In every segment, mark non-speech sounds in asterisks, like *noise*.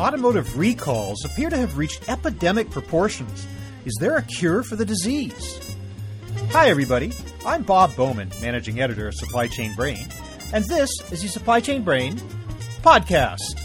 Automotive recalls appear to have reached epidemic proportions. Is there a cure for the disease? Hi, everybody. I'm Bob Bowman, managing editor of Supply Chain Brain, and this is the Supply Chain Brain podcast.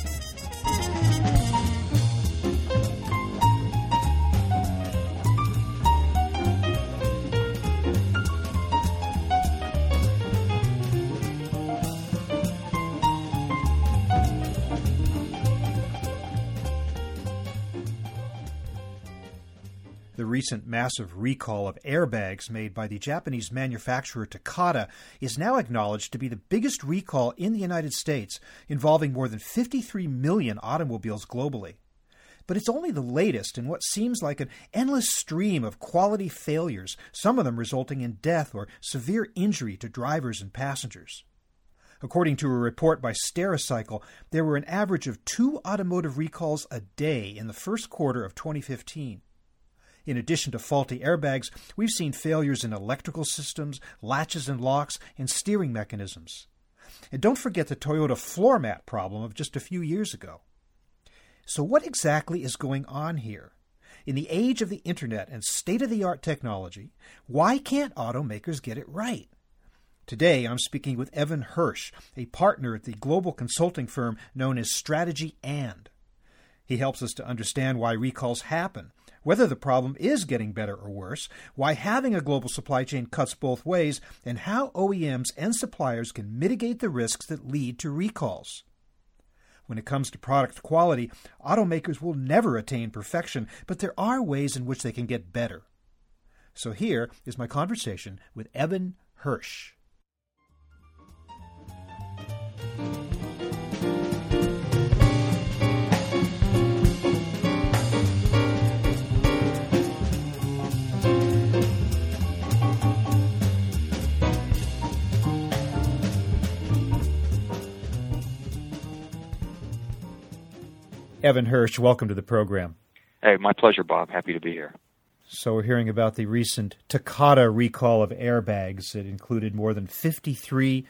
The recent massive recall of airbags made by the Japanese manufacturer Takata is now acknowledged to be the biggest recall in the United States, involving more than 53 million automobiles globally. But it's only the latest in what seems like an endless stream of quality failures, some of them resulting in death or severe injury to drivers and passengers. According to a report by Stericycle, there were an average of two automotive recalls a day in the first quarter of 2015. In addition to faulty airbags, we've seen failures in electrical systems, latches and locks, and steering mechanisms. And don't forget the Toyota floor mat problem of just a few years ago. So, what exactly is going on here? In the age of the internet and state of the art technology, why can't automakers get it right? Today, I'm speaking with Evan Hirsch, a partner at the global consulting firm known as Strategy And. He helps us to understand why recalls happen whether the problem is getting better or worse, why having a global supply chain cuts both ways, and how OEMs and suppliers can mitigate the risks that lead to recalls. When it comes to product quality, automakers will never attain perfection, but there are ways in which they can get better. So here is my conversation with Evan Hirsch. Evan Hirsch, welcome to the program. Hey, my pleasure, Bob. Happy to be here. So, we're hearing about the recent Takata recall of airbags. It included more than 53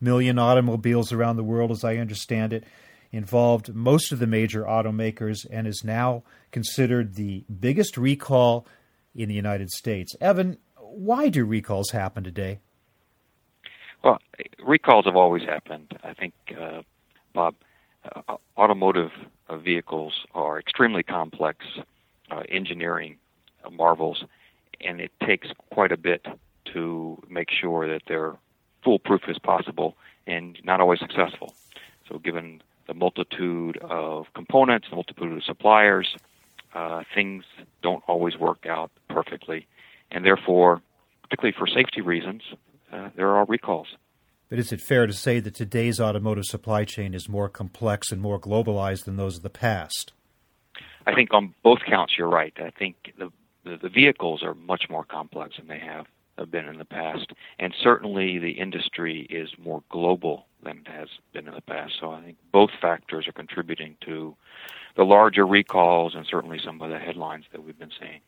million automobiles around the world, as I understand it, involved most of the major automakers, and is now considered the biggest recall in the United States. Evan, why do recalls happen today? Well, recalls have always happened. I think, uh, Bob, uh, automotive vehicles are extremely complex uh, engineering marvels, and it takes quite a bit to make sure that they're foolproof as possible and not always successful. So, given the multitude of components, the multitude of suppliers, uh, things don't always work out perfectly, and therefore, particularly for safety reasons, uh, there are recalls. But is it fair to say that today's automotive supply chain is more complex and more globalized than those of the past? I think on both counts you're right. I think the the, the vehicles are much more complex than they have, have been in the past, and certainly the industry is more global than it has been in the past. So I think both factors are contributing to the larger recalls and certainly some of the headlines that we've been seeing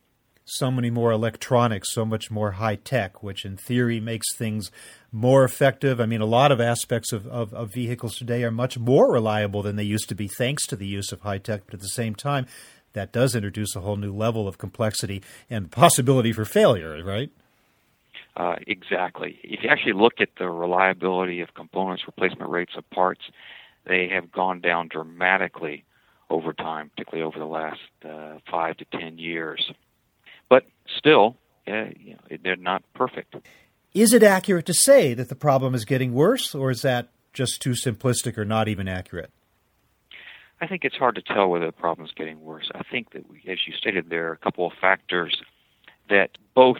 so many more electronics, so much more high tech, which in theory makes things more effective. I mean, a lot of aspects of, of, of, vehicles today are much more reliable than they used to be thanks to the use of high tech, but at the same time, that does introduce a whole new level of complexity and possibility for failure, right? Uh, exactly. If you actually look at the reliability of components, replacement rates of parts, they have gone down dramatically over time, particularly over the last uh, five to ten years still, uh, you know, they're not perfect. Is it accurate to say that the problem is getting worse, or is that just too simplistic or not even accurate? I think it's hard to tell whether the problem is getting worse. I think that, we, as you stated, there are a couple of factors that both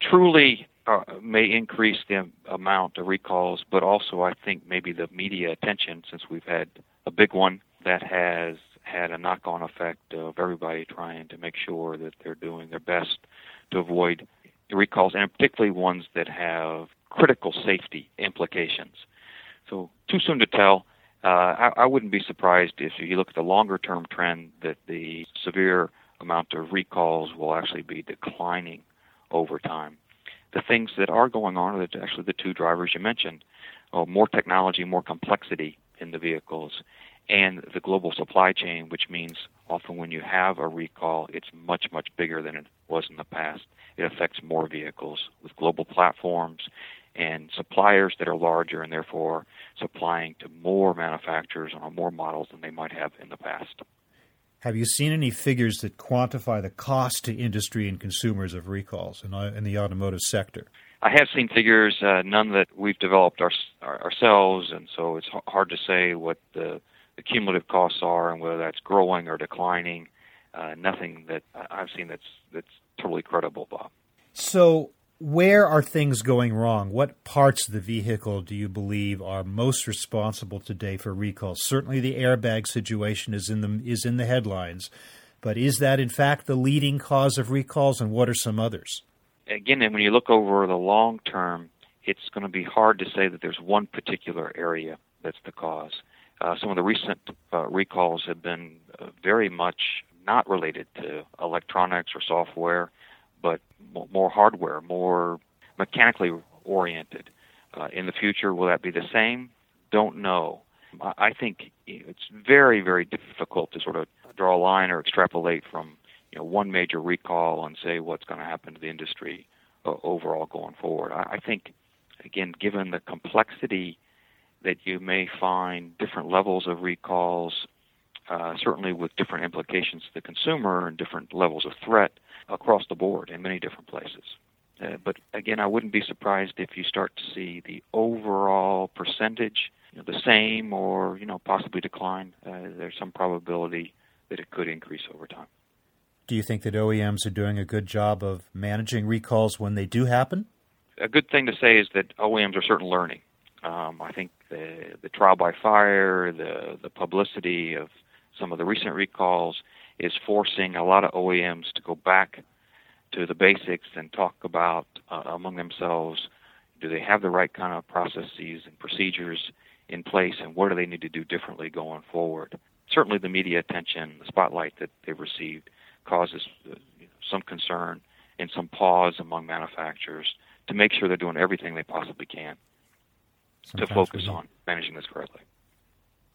truly uh, may increase the amount of recalls, but also I think maybe the media attention, since we've had a big one that has had a knock on effect of everybody trying to make sure that they're doing their best to avoid recalls, and particularly ones that have critical safety implications. So, too soon to tell. Uh, I, I wouldn't be surprised if you look at the longer term trend that the severe amount of recalls will actually be declining over time. The things that are going on are actually the two drivers you mentioned. Oh, more technology, more complexity in the vehicles, and the global supply chain, which means often when you have a recall, it's much, much bigger than it was in the past. It affects more vehicles with global platforms and suppliers that are larger and therefore supplying to more manufacturers on more models than they might have in the past. Have you seen any figures that quantify the cost to industry and consumers of recalls in, in the automotive sector? I have seen figures, uh, none that we've developed our, our, ourselves, and so it's hard to say what the, the, cumulative costs are and whether that's growing or declining. Uh, nothing that I've seen that's that's totally credible, Bob. So, where are things going wrong? What parts of the vehicle do you believe are most responsible today for recalls? Certainly, the airbag situation is in the is in the headlines, but is that in fact the leading cause of recalls, and what are some others? Again, when you look over the long term, it's going to be hard to say that there's one particular area that's the cause. Uh, some of the recent uh, recalls have been uh, very much not related to electronics or software but more hardware, more mechanically oriented. Uh, in the future, will that be the same? Don't know. I think it's very, very difficult to sort of draw a line or extrapolate from you know one major recall and say what's going to happen to the industry uh, overall going forward. I, I think, again, given the complexity that you may find different levels of recalls, uh, certainly with different implications to the consumer and different levels of threat, across the board in many different places. Uh, but again, I wouldn't be surprised if you start to see the overall percentage you know, the same or you know possibly decline. Uh, there's some probability that it could increase over time. Do you think that OEMs are doing a good job of managing recalls when they do happen? A good thing to say is that OEMs are certainly learning. Um, I think the the trial by fire, the the publicity of some of the recent recalls is forcing a lot of OEMs to go back to the basics and talk about uh, among themselves do they have the right kind of processes and procedures in place and what do they need to do differently going forward? Certainly the media attention the spotlight that they've received causes uh, some concern and some pause among manufacturers to make sure they're doing everything they possibly can Sometimes to focus on managing this correctly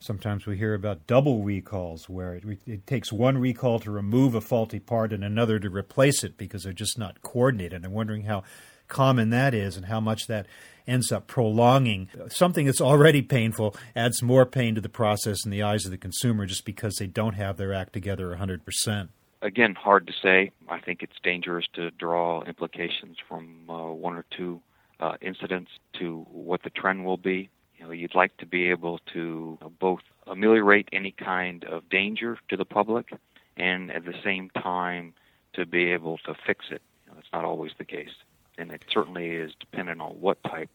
Sometimes we hear about double recalls where it, it, takes one recall to remove a faulty part and another to replace it because they're just not coordinated. I'm wondering how common that is and how much that ends up prolonging something that's already painful adds more pain to the process in the eyes of the consumer just because they don't have their act together 100%. Again, hard to say. I think it's dangerous to draw implications from uh, one or two uh, incidents to what the trend will be. You know, you'd like to be able to both ameliorate any kind of danger to the public and at the same time to be able to fix it. You know, that's not always the case. And it certainly is dependent on what type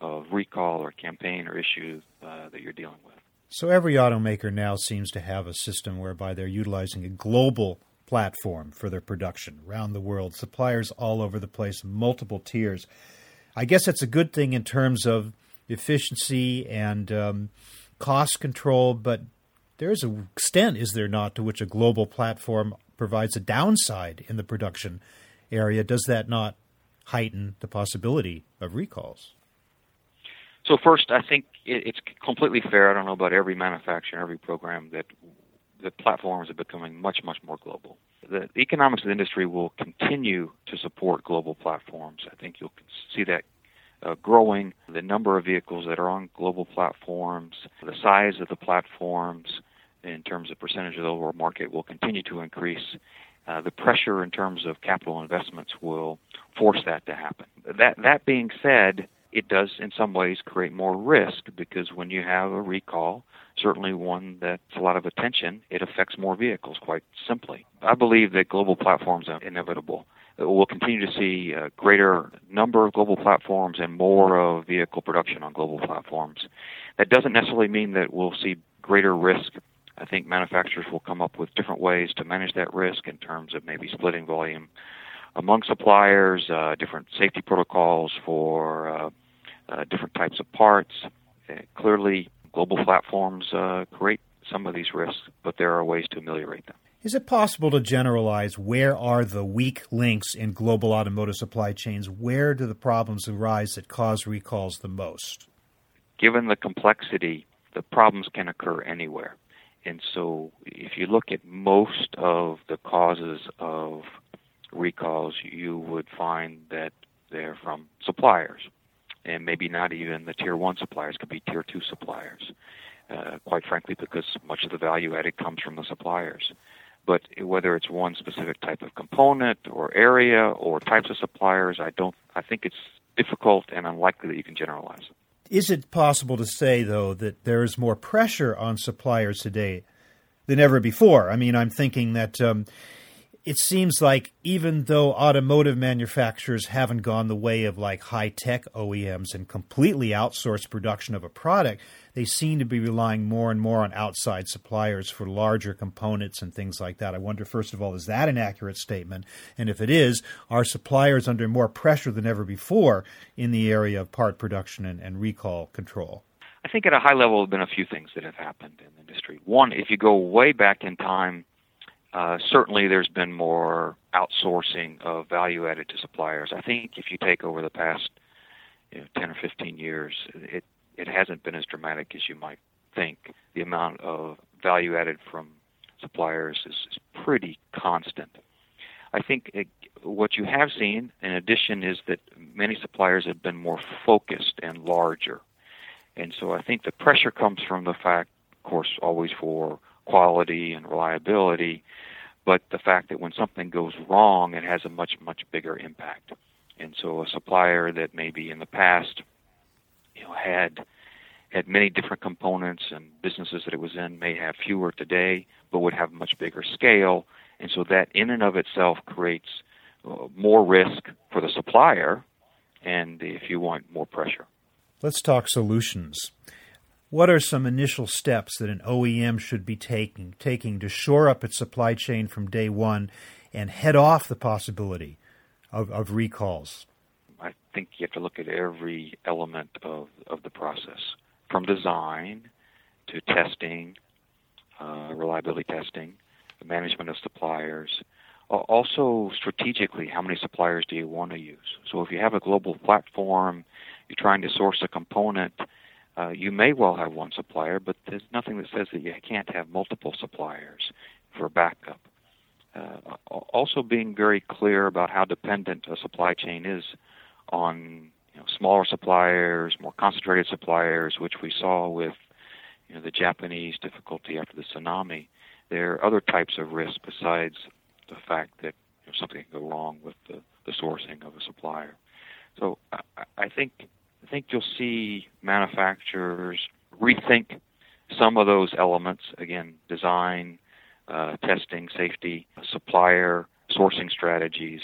of recall or campaign or issue uh, that you're dealing with. So every automaker now seems to have a system whereby they're utilizing a global platform for their production around the world, suppliers all over the place, multiple tiers. I guess that's a good thing in terms of efficiency and um, cost control, but there is an extent, is there not, to which a global platform provides a downside in the production area. Does that not heighten the possibility of recalls? So first, I think it's completely fair. I don't know about every manufacturer, every program that the platforms are becoming much, much more global. The economics of the industry will continue to support global platforms. I think you'll see that uh, growing. The number of vehicles that are on global platforms, the size of the platforms in terms of percentage of the overall market will continue to increase. Uh, the pressure in terms of capital investments will force that to happen. That that being said, it does in some ways create more risk because when you have a recall, certainly one that's a lot of attention, it affects more vehicles quite simply. I believe that global platforms are inevitable we'll continue to see a greater number of global platforms and more of vehicle production on global platforms. That doesn't necessarily mean that we'll see greater risk. I think manufacturers will come up with different ways to manage that risk in terms of maybe splitting volume among suppliers, uh, different safety protocols for uh, uh, different types of parts. Uh, clearly, global platforms uh, create some of these risks, but there are ways to ameliorate them. Is it possible to generalize where are the weak links in global automotive supply chains? Where do the problems arise that cause recalls the most? Given the complexity, the problems can occur anywhere. and so, if you look at most of the causes of recalls, you would find that they're from suppliers, and maybe not even the tier one suppliers, could be tier two suppliers. Uh, quite frankly, because much of the value added comes from the suppliers. But whether it's one specific type of component or area or types of suppliers, I don't. I think it's difficult and unlikely that you can generalize. Is it possible to say, though, that there is more pressure on suppliers today than ever before? I mean, I'm thinking that um, it seems like even though automotive manufacturers haven't gone the way of like high tech OEMs and completely outsourced production of a product, they seem to be relying more and more on outside suppliers for larger components and things like that. I wonder, first of all, is that an accurate statement? And if it is, are suppliers under more pressure than ever before in the area of part production and, and recall control? I think at a high level, there have been a few things that have happened in the industry. One, if you go way back in time, uh, certainly there's been more outsourcing of value added to suppliers. I think if you take over the past you know, 10 or 15 years, it it hasn't been as dramatic as you might think. The amount of value added from suppliers is, is pretty constant. I think it, what you have seen, in addition, is that many suppliers have been more focused and larger. And so I think the pressure comes from the fact, of course, always for quality and reliability, but the fact that when something goes wrong, it has a much, much bigger impact. And so a supplier that maybe in the past you know had had many different components and businesses that it was in may have fewer today, but would have much bigger scale, and so that in and of itself creates uh, more risk for the supplier, and if you want more pressure. Let's talk solutions. What are some initial steps that an OEM should be taking taking to shore up its supply chain from day one and head off the possibility of, of recalls? I think you have to look at every element of, of the process, from design to testing, uh, reliability testing, the management of suppliers. Also, strategically, how many suppliers do you want to use? So, if you have a global platform, you're trying to source a component, uh, you may well have one supplier, but there's nothing that says that you can't have multiple suppliers for backup. Uh, also, being very clear about how dependent a supply chain is on you know, smaller suppliers, more concentrated suppliers, which we saw with you know, the Japanese difficulty after the tsunami. There are other types of risk besides the fact that you know, something can go wrong with the, the sourcing of a supplier. So I, I think I think you'll see manufacturers rethink some of those elements again, design, uh, testing, safety, supplier, sourcing strategies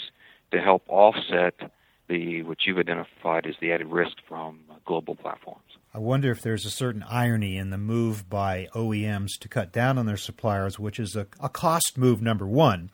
to help offset the what you've identified as the added risk from global platforms. I wonder if there's a certain irony in the move by OEMs to cut down on their suppliers, which is a, a cost move, number one.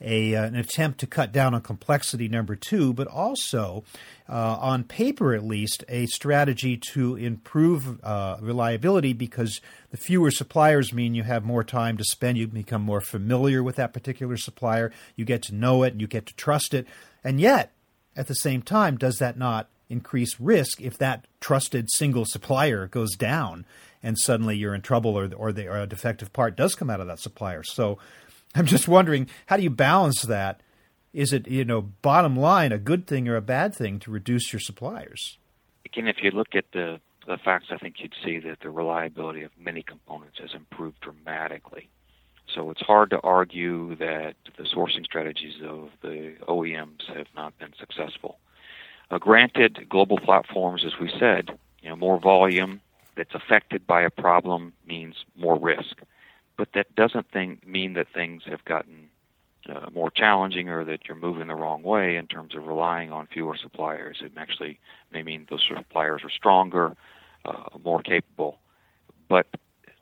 A, uh, an attempt to cut down on complexity, number two, but also, uh, on paper at least, a strategy to improve uh, reliability because the fewer suppliers mean you have more time to spend. You become more familiar with that particular supplier. You get to know it and you get to trust it. And yet, at the same time, does that not increase risk if that trusted single supplier goes down and suddenly you're in trouble or, or, the, or a defective part does come out of that supplier? So I'm just wondering, how do you balance that? Is it, you know, bottom line, a good thing or a bad thing to reduce your suppliers? Again, if you look at the, the facts, I think you'd see that the reliability of many components has improved dramatically. So it's hard to argue that the sourcing strategies of the OEMs have not been successful. Uh, granted, global platforms, as we said, you know, more volume that's affected by a problem means more risk. But that doesn't mean that things have gotten uh, more challenging or that you're moving the wrong way in terms of relying on fewer suppliers. It actually may mean those suppliers are stronger, uh, more capable. But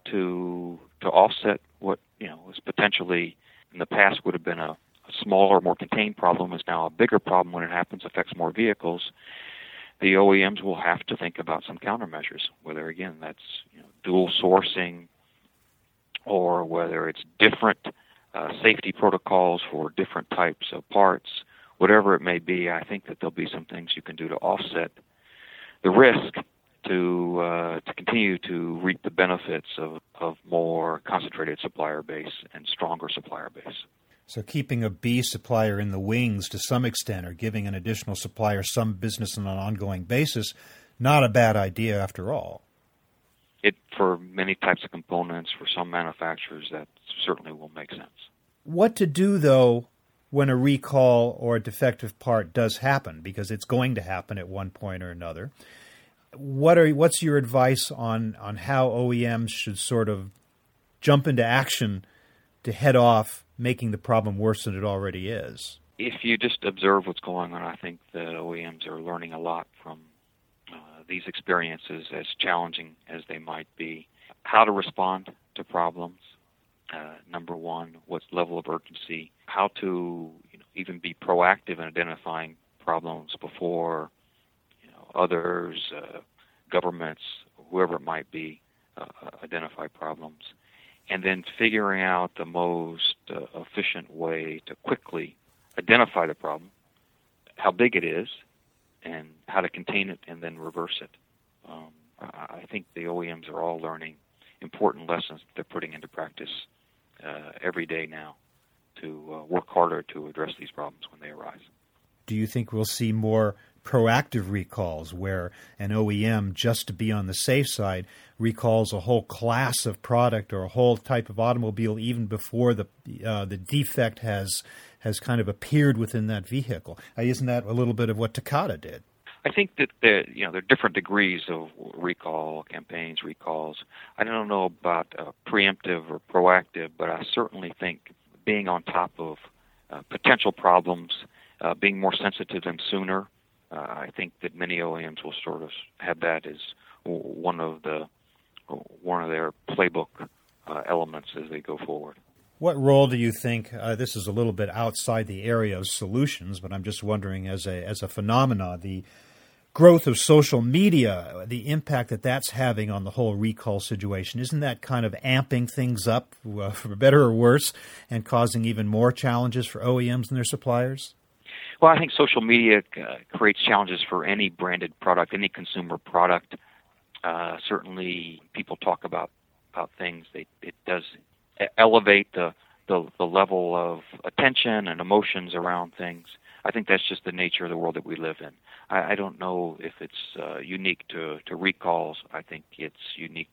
to to offset what you know was potentially in the past would have been a, a smaller, more contained problem is now a bigger problem when it happens, affects more vehicles. The OEMs will have to think about some countermeasures, whether again that's you know, dual sourcing, or whether it's different uh, safety protocols for different types of parts, whatever it may be. I think that there'll be some things you can do to offset the risk to uh, to continue to reap the benefits of, of more concentrated supplier base and stronger supplier base. So keeping a B supplier in the wings to some extent or giving an additional supplier some business on an ongoing basis, not a bad idea after all. It for many types of components, for some manufacturers that certainly will make sense. What to do though when a recall or a defective part does happen because it's going to happen at one point or another. What are what's your advice on on how OEMs should sort of jump into action to head off making the problem worse than it already is? If you just observe what's going on, I think the OEMs are learning a lot from these experiences, as challenging as they might be. How to respond to problems. Uh, number one, what level of urgency? How to you know, even be proactive in identifying problems before you know, others, uh, governments, whoever it might be, uh, identify problems and then figuring out the most uh, efficient way to quickly identify the problem, how big it is, and how to contain it and then reverse it. Um, I think the OEMs are all learning important lessons that they're putting into practice uh, every day now to uh, work harder to address these problems when they arise. Do you think we'll see more proactive recalls where an OEM, just to be on the safe side, recalls a whole class of product or a whole type of automobile even before the uh, the defect has has kind of appeared within that vehicle. Uh, isn't that a little bit of what Takata did? I think that there, you know there are different degrees of recall campaigns, recalls. I don't know about uh, preemptive or proactive, but I certainly think being on top of uh, potential problems, uh, being more sensitive to them sooner, uh, I think that many OEMs will sort of have that as one of the one of their playbook uh, elements as they go forward. What role do you think? Uh, this is a little bit outside the area of solutions, but I'm just wondering, as a as a phenomenon, the growth of social media, the impact that that's having on the whole recall situation, isn't that kind of amping things up, uh, *laughs* for better or worse, and causing even more challenges for OEMs and their suppliers? Well, I think social media uh, creates challenges for any branded product, any consumer product. Uh, certainly, people talk about about things. They, it does elevate the, the the level of attention and emotions around things. I think that's just the nature of the world that we live in. I, I don't know if it's uh, unique to, to recalls. I think it's unique.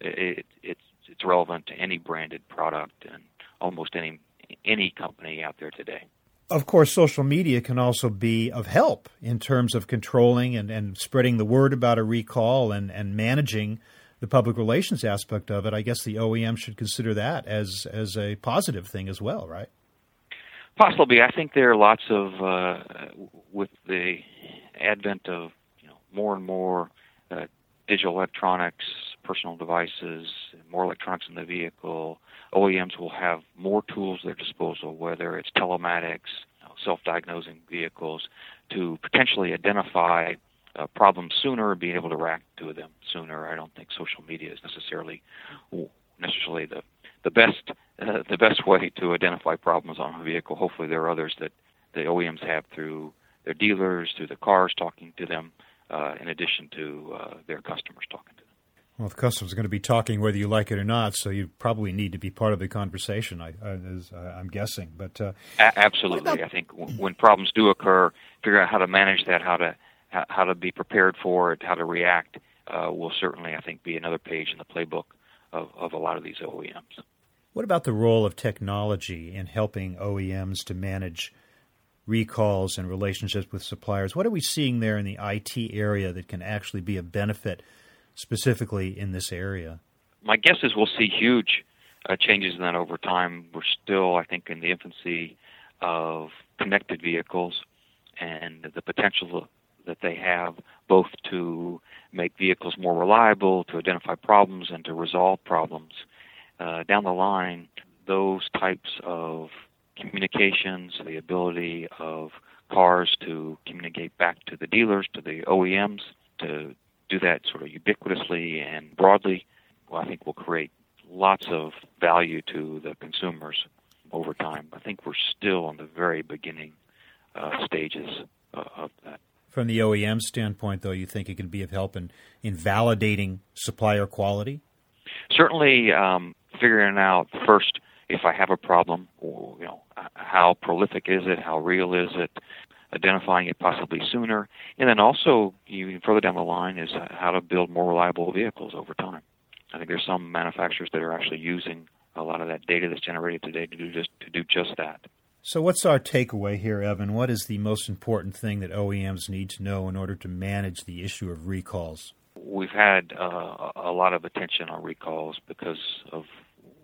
It, it's it's relevant to any branded product and almost any any company out there today of course, social media can also be of help in terms of controlling and, and spreading the word about a recall and, and managing the public relations aspect of it. I guess the OEM should consider that as as a positive thing as well, right? Possibly. I think there are lots of uh, with the advent of you know more and more uh, digital electronics, personal devices, more electronics in the vehicle. OEMs will have more tools at their disposal, whether it's telematics, you know, self-diagnosing vehicles, to potentially identify problems sooner and being able to react to them sooner. I don't think social media is necessarily necessarily the the best uh, the best way to identify problems on a vehicle. Hopefully, there are others that the OEMs have through their dealers, through the cars talking to them, uh, in addition to uh, their customers talking to them. Well, the customer's going to be talking whether you like it or not, so you probably need to be part of the conversation. I, I as, uh, I'm guessing, but uh, A- absolutely, about... I think w- when problems do occur, figure out how to manage that, how to how, how to be prepared for it, how to react, uh, will certainly, I think, be another page in the playbook of, of a lot of these OEMs. What about the role of technology in helping OEMs to manage recalls and relationships with suppliers. What are we seeing there in the IT area that can actually be a benefit specifically in this area? My guess is we'll see huge uh, changes in that over time. We're still, I think, in the infancy of connected vehicles and the potential that they have both to make vehicles more reliable, to identify problems, and to resolve problems. Uh, down the line, those types of communications, the ability of cars to communicate back to the dealers, to the OEMs, to do that sort of ubiquitously and broadly, well, I think will create lots of value to the consumers over time. I think we're still in the very beginning uh, stages uh, of that. From the OEM standpoint, though, you think it can be of help in, in validating supplier quality? Certainly, um, figuring out first if I have a problem, or, you know, how prolific is it, how real is it, identifying it possibly sooner, and then also even further down the line is how to build more reliable vehicles over time. I think there's some manufacturers that are actually using a lot of that data that's generated today to do just to do just that. So, what's our takeaway here, Evan? What is the most important thing that OEMs need to know in order to manage the issue of recalls? We've had uh, a lot of attention on recalls because of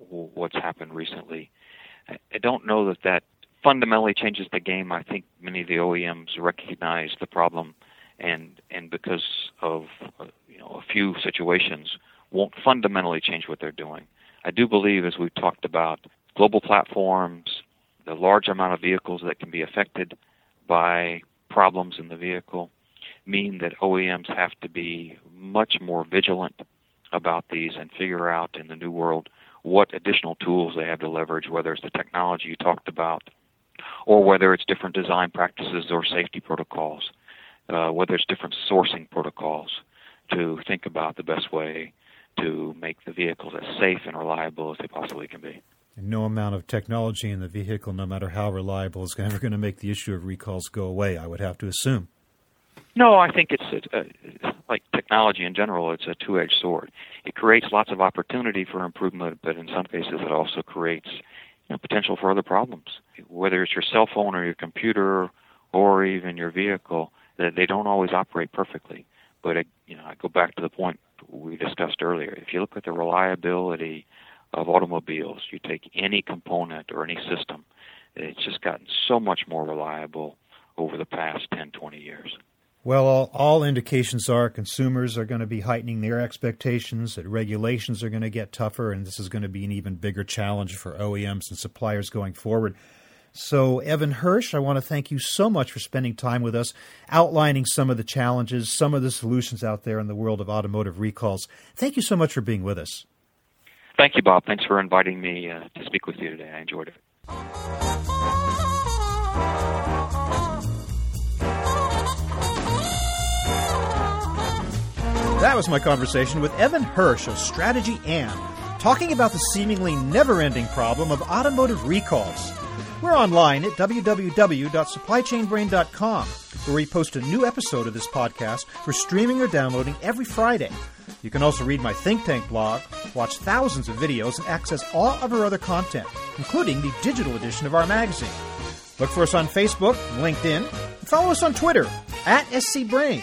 what's happened recently. I don't know that that fundamentally changes the game. I think many of the OEMs recognize the problem, and and because of uh, you know a few situations, won't fundamentally change what they're doing. I do believe, as we've talked about, global platforms, the large amount of vehicles that can be affected by problems in the vehicle, mean that OEMs have to be much more vigilant about these and figure out in the new world what additional tools they have to leverage, whether it's the technology you talked about, or whether it's different design practices or safety protocols, uh, whether it's different sourcing protocols to think about the best way to make the vehicles as safe and reliable as they possibly can be. And no amount of technology in the vehicle, no matter how reliable, is ever going to make the issue of recalls go away, I would have to assume. No, I think it's a, a, like technology in general. It's a two-edged sword. It creates lots of opportunity for improvement, but in some cases, it also creates know, potential for other problems. Whether it's your cell phone or your computer or even your vehicle, that they don't always operate perfectly. But I, you know, I go back to the point we discussed earlier. If you look at the reliability of automobiles, you take any component or any system, it's just gotten so much more reliable over the past 10, 20 years. Well, all, all, indications are consumers are going to be heightening their expectations, that regulations are going to get tougher, and this is going to be an even bigger challenge for OEMs and suppliers going forward. So, Evan Hirsch, I want to thank you so much for spending time with us, outlining some of the challenges, some of the solutions out there in the world of automotive recalls. Thank you so much for being with us. Thank you, Bob. Thanks for inviting me uh, to speak with you today. I enjoyed it. That was my conversation with Evan Hirsch of Strategy and talking about the seemingly never ending problem of automotive recalls. We're online at www.supplychainbrain.com, where we post a new episode of this podcast for streaming or downloading every Friday. You can also read my think tank blog, watch thousands of videos, and access all of our other content, including the digital edition of our magazine. Look for us on Facebook, LinkedIn, and follow us on Twitter at SCBrain.